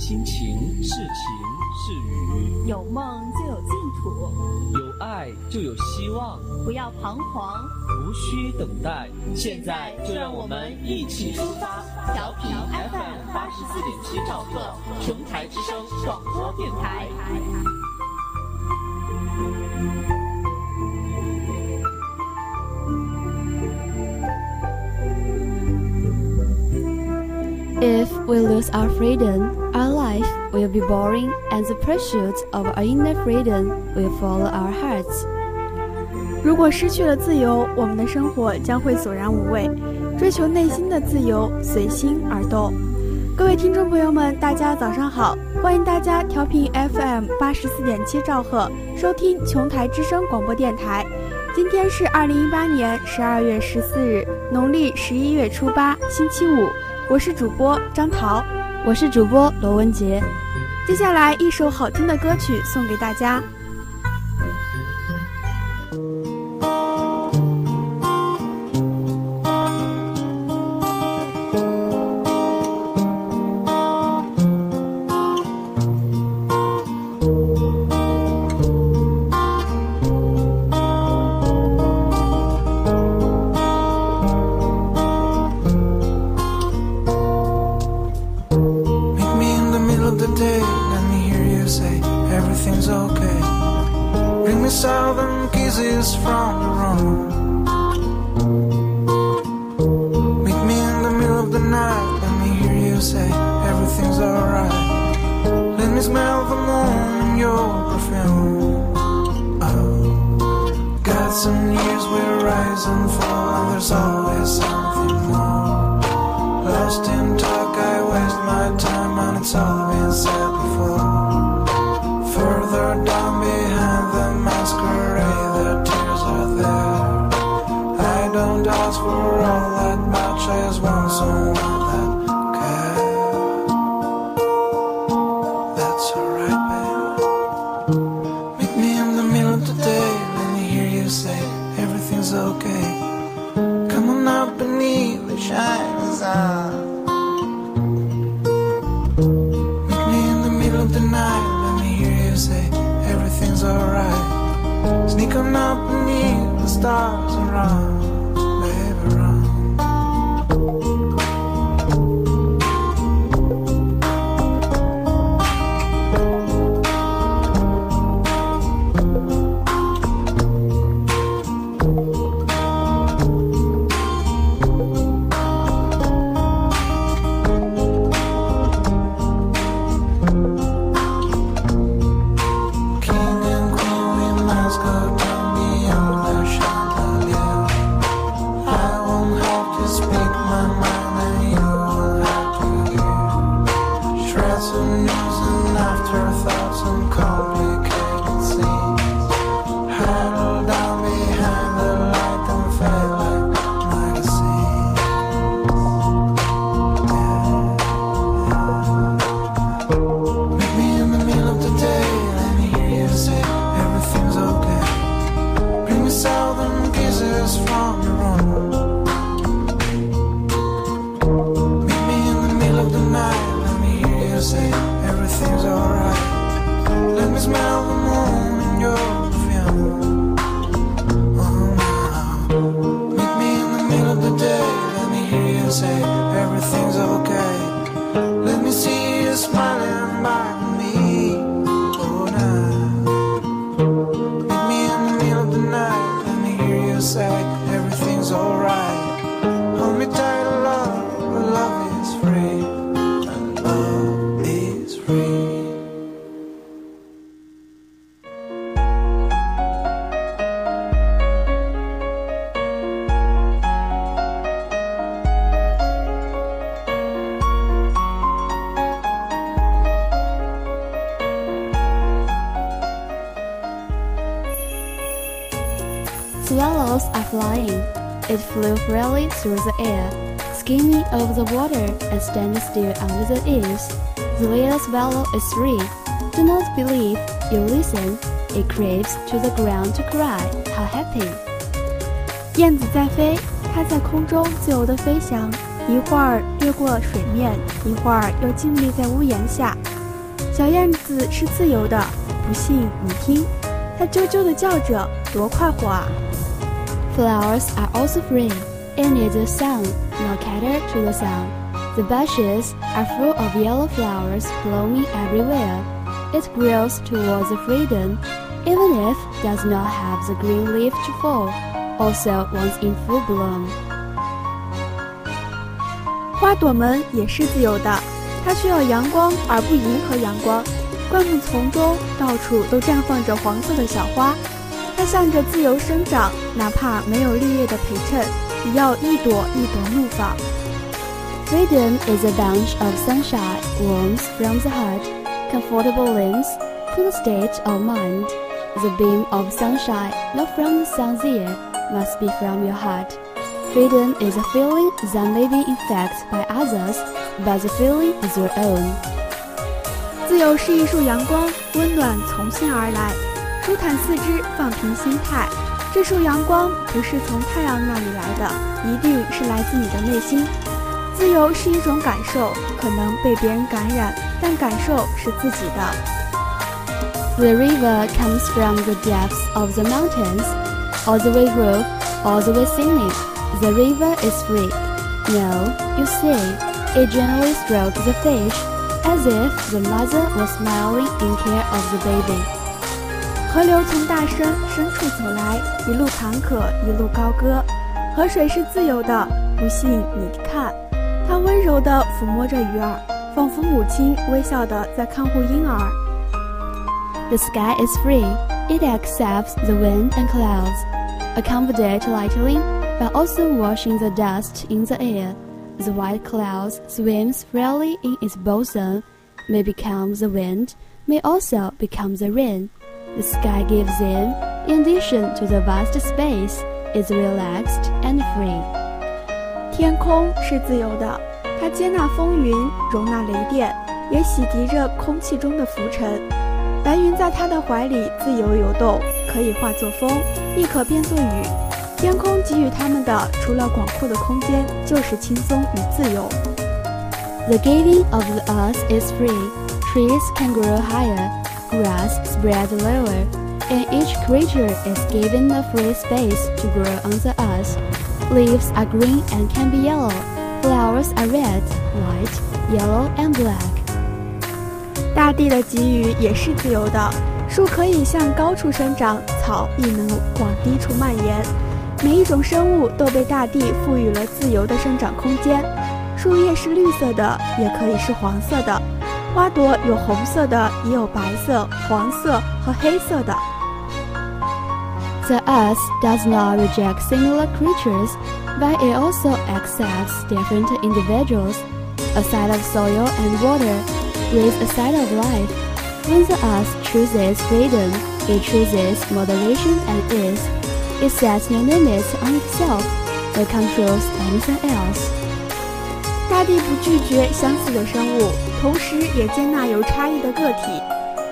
心情是晴是雨，有梦就有净土，有爱就有希望。不要彷徨，无需等待，现在就让我们一起出发！调频 FM 八十四点七兆赫，琼台之声广播电台。If we lose our freedom, our life will be boring, and the pursuit of our inner freedom will follow our hearts. 如果失去了自由，我们的生活将会索然无味。追求内心的自由，随心而动。各位听众朋友们，大家早上好，欢迎大家调频 FM 八十四点七兆赫，收听琼台之声广播电台。今天是二零一八年十二月十四日，农历十一月初八，星期五。我是主播张桃，我是主播罗文杰。接下来一首好听的歌曲送给大家。Southern kisses from the room. Meet me in the middle of the night. Let me hear you say everything's alright. Let me smell the moon and your perfume. Oh, gods and years will rise and fall, there's always something more. Lost in talk, I waste my time, and it's all On up beneath the stars and run, Swallows are flying. It flew freely through the air, skimming over the water and standing still under the eaves. The little swallow is free. Do not believe, you listen. It creeps to the ground to cry. How happy! 燕子在飞，它在空中自由地飞翔， 一会儿掠过水面，一会儿又静立在屋檐下。小燕子是自由的，不信你听，它啾啾地叫着，多快活啊 ！Flowers are also free, and neither sun nor cater to the sun. The bushes are full of yellow flowers blooming everywhere. It grows towards the freedom, even if does not have the green leaf to fall, also once in full bloom. 花朵们也是自由的，它需要阳光而不迎合阳光。灌木丛中到处都绽放着黄色的小花， 它向着自由生长，哪怕没有绿叶的陪衬，也要一朵一朵怒放。Freedom is a bunch of sunshine, warmth from the heart, comfortable limbs, full state of mind. The beam of sunshine, not from the sun's ear, must be from your heart. Freedom is a feeling that may be in fact by others, but the feeling is your own. 自由是一束阳光，温暖从心而来， 舒坦四肢，放平心态。这束阳光不是从太阳那里来的，一定是来自你的内心。自由是一种感受，可能被别人感染，但感受是自己的。The river comes from the depths of the mountains, all the way through, all the way singing. The river is free. No, you see, it gently strokes the fish, as if the mother was smiling in care of the baby. 河流从大山深处走来，一路坎坷，一路高歌。河水是自由的，不信你看，它温柔地抚摸着鱼儿，仿佛母亲微笑地在看护婴儿。The sky is free. It accepts the wind and clouds, accommodate lightning but also washing the dust in the air. The white clouds swims freely in its bosom, may become the wind, may also become the rain. The sky gives in, in addition to the vast space, is relaxed and free. 天空是自由的，它接纳风云，容纳雷电，也洗涤着空气中的浮尘。白云在它的怀里自由游动，可以化作风，亦可变作雨。天空给予他们的，除了广阔的空间，就是轻松与自由。The giving of the earth is free. Trees can grow higher, grass spread lower, and each creature is given a free space to grow on the earth. Leaves are green and can be yellow. Flowers are red, white, yellow, and black. 大地的给予也是自由的，树可以向高处生长，草亦能往低处蔓延。每一种生物都被大地赋予了自由的生长空间。树叶是绿色的，也可以是黄色的；花朵有红色的，也有白色、黄色和黑色的。The earth does not reject similar creatures, but it also accepts different individuals. A side of soil and water with a side of life. When the earth chooses freedom, it chooses moderation and ease. It sets no limits on itself, but controls anything else. 大地不拒绝相似的生物，同时也接纳有差异的个体。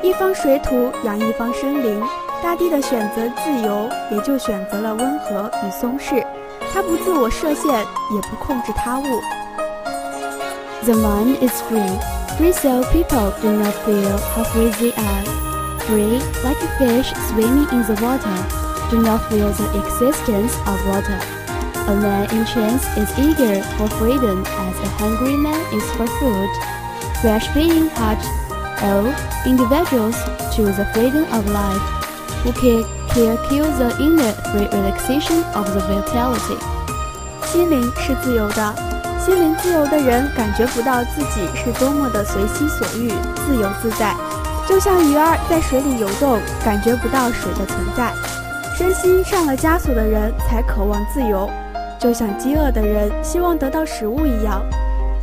一方水土养一方生灵，大地的选择自由，也就选择了温和与松弛。它不自我设限，也不控制他物。The mind is free, free so people do not feel how free they are. Free like a fish swimming in the water do not feel the existence of water. A man in chains is eager for freedom as a hungry man is for food. Fresh being heart, oh, individuals choose the freedom of life, who can, can kill the inner free relaxation of the vitality. 心灵是自由的，心灵自由的人感觉不到自己是多么的随心所欲、自由自在，就像鱼儿在水里游动，感觉不到水的存在。身心上了枷锁的人才渴望自由， 就像饥饿的人希望得到食物一样。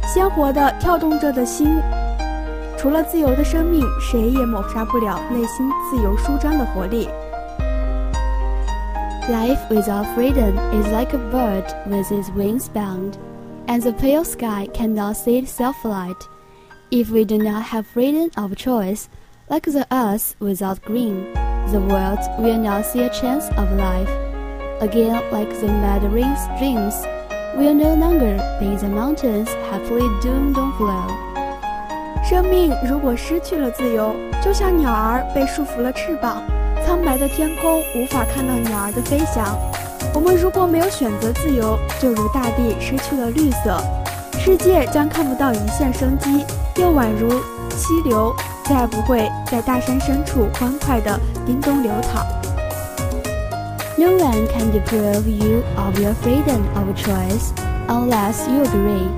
鲜活的跳动着的心，除了自由的生命，谁也抹杀不了内心自由舒张的活力。Life without freedom is like a bird with its wings bound, and the pale sky cannot see itself flight. If we do not have freedom of choice, like the earth without green the world will not see a chance of life. Again, like the Mandarin's dreams, will no longer be the mountains happily doomed on flow. 生命如果失去了自由，就像鸟儿被束缚了翅膀，苍白的天空无法看到鸟儿的飞翔。我们如果没有选择自由，就如大地失去了绿色，世界将看不到一线生机，又宛如溪流，再不会在大山深处欢快地叮咚流淌。No one can deprive you of your freedom of choice unless you agree.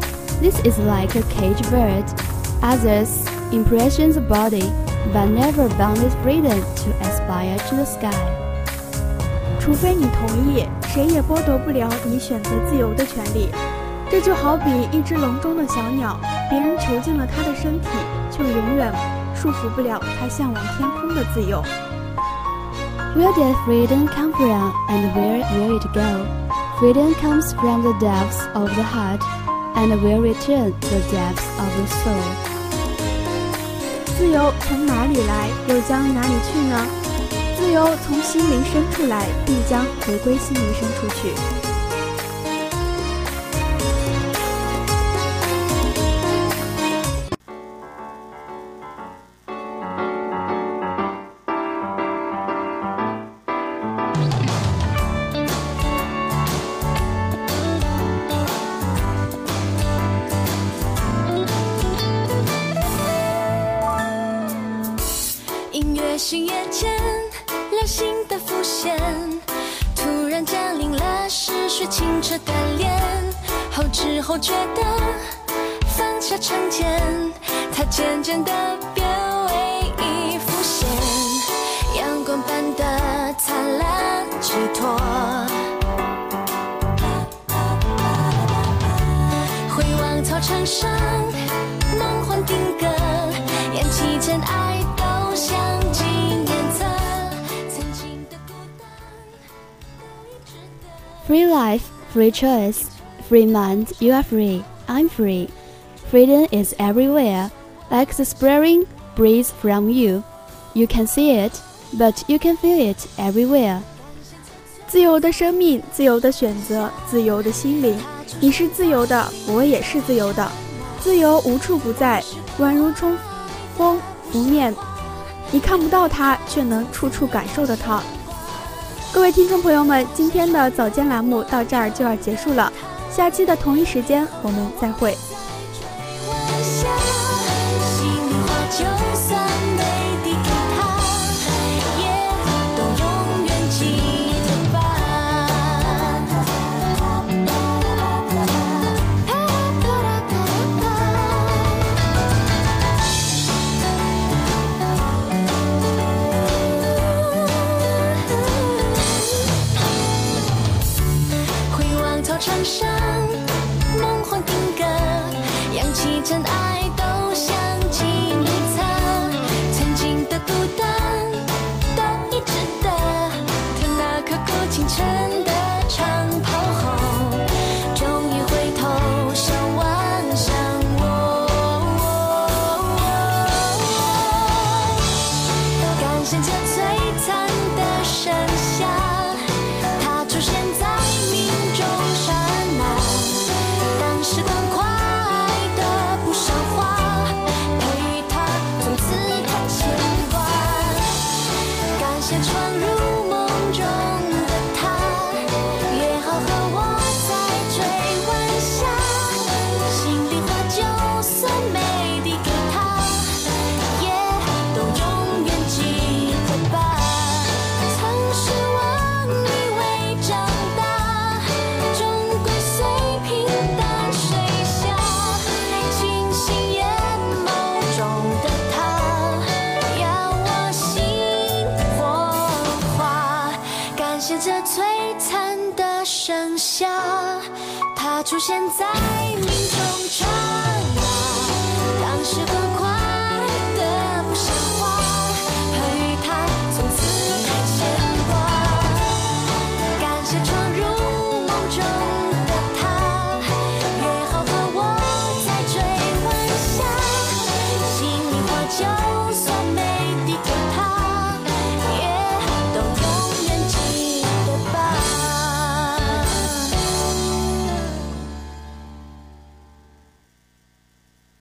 This is like a caged bird. Others impressions the body, but never bound its freedom to aspire to the sky. 除非你同意，谁也剥夺不了你选择自由的权利。这就好比一只笼中的小鸟，别人囚禁了它的身体，却永远束缚不了它向往天空的自由。 Where did freedom come from and where will it go? Freedom comes from the depths of the heart and will return to the depths of the soul. 自由从哪里来，又将哪里去呢？自由从心灵深处来，必将回归心灵深处去。 最清澈的脸后知后觉的放下成见，它渐渐的变为一浮现，阳光般的灿烂寄托。回望操场上梦幻定格，扬起尘埃都像纪 Free life, free choice. Free mind, you are free. I'm free. Freedom is everywhere, like the spring breeze from you. You can see it, but you can feel it everywhere. 自由的生命，自由的选择，自由的心灵。你是自由的，我也是自由的。自由无处不在，宛如冲风拂面，你看不到它，却能处处感受得到它。各位听众朋友们，今天的早间栏目到这儿就要结束了。下期的同一时间，我们再会。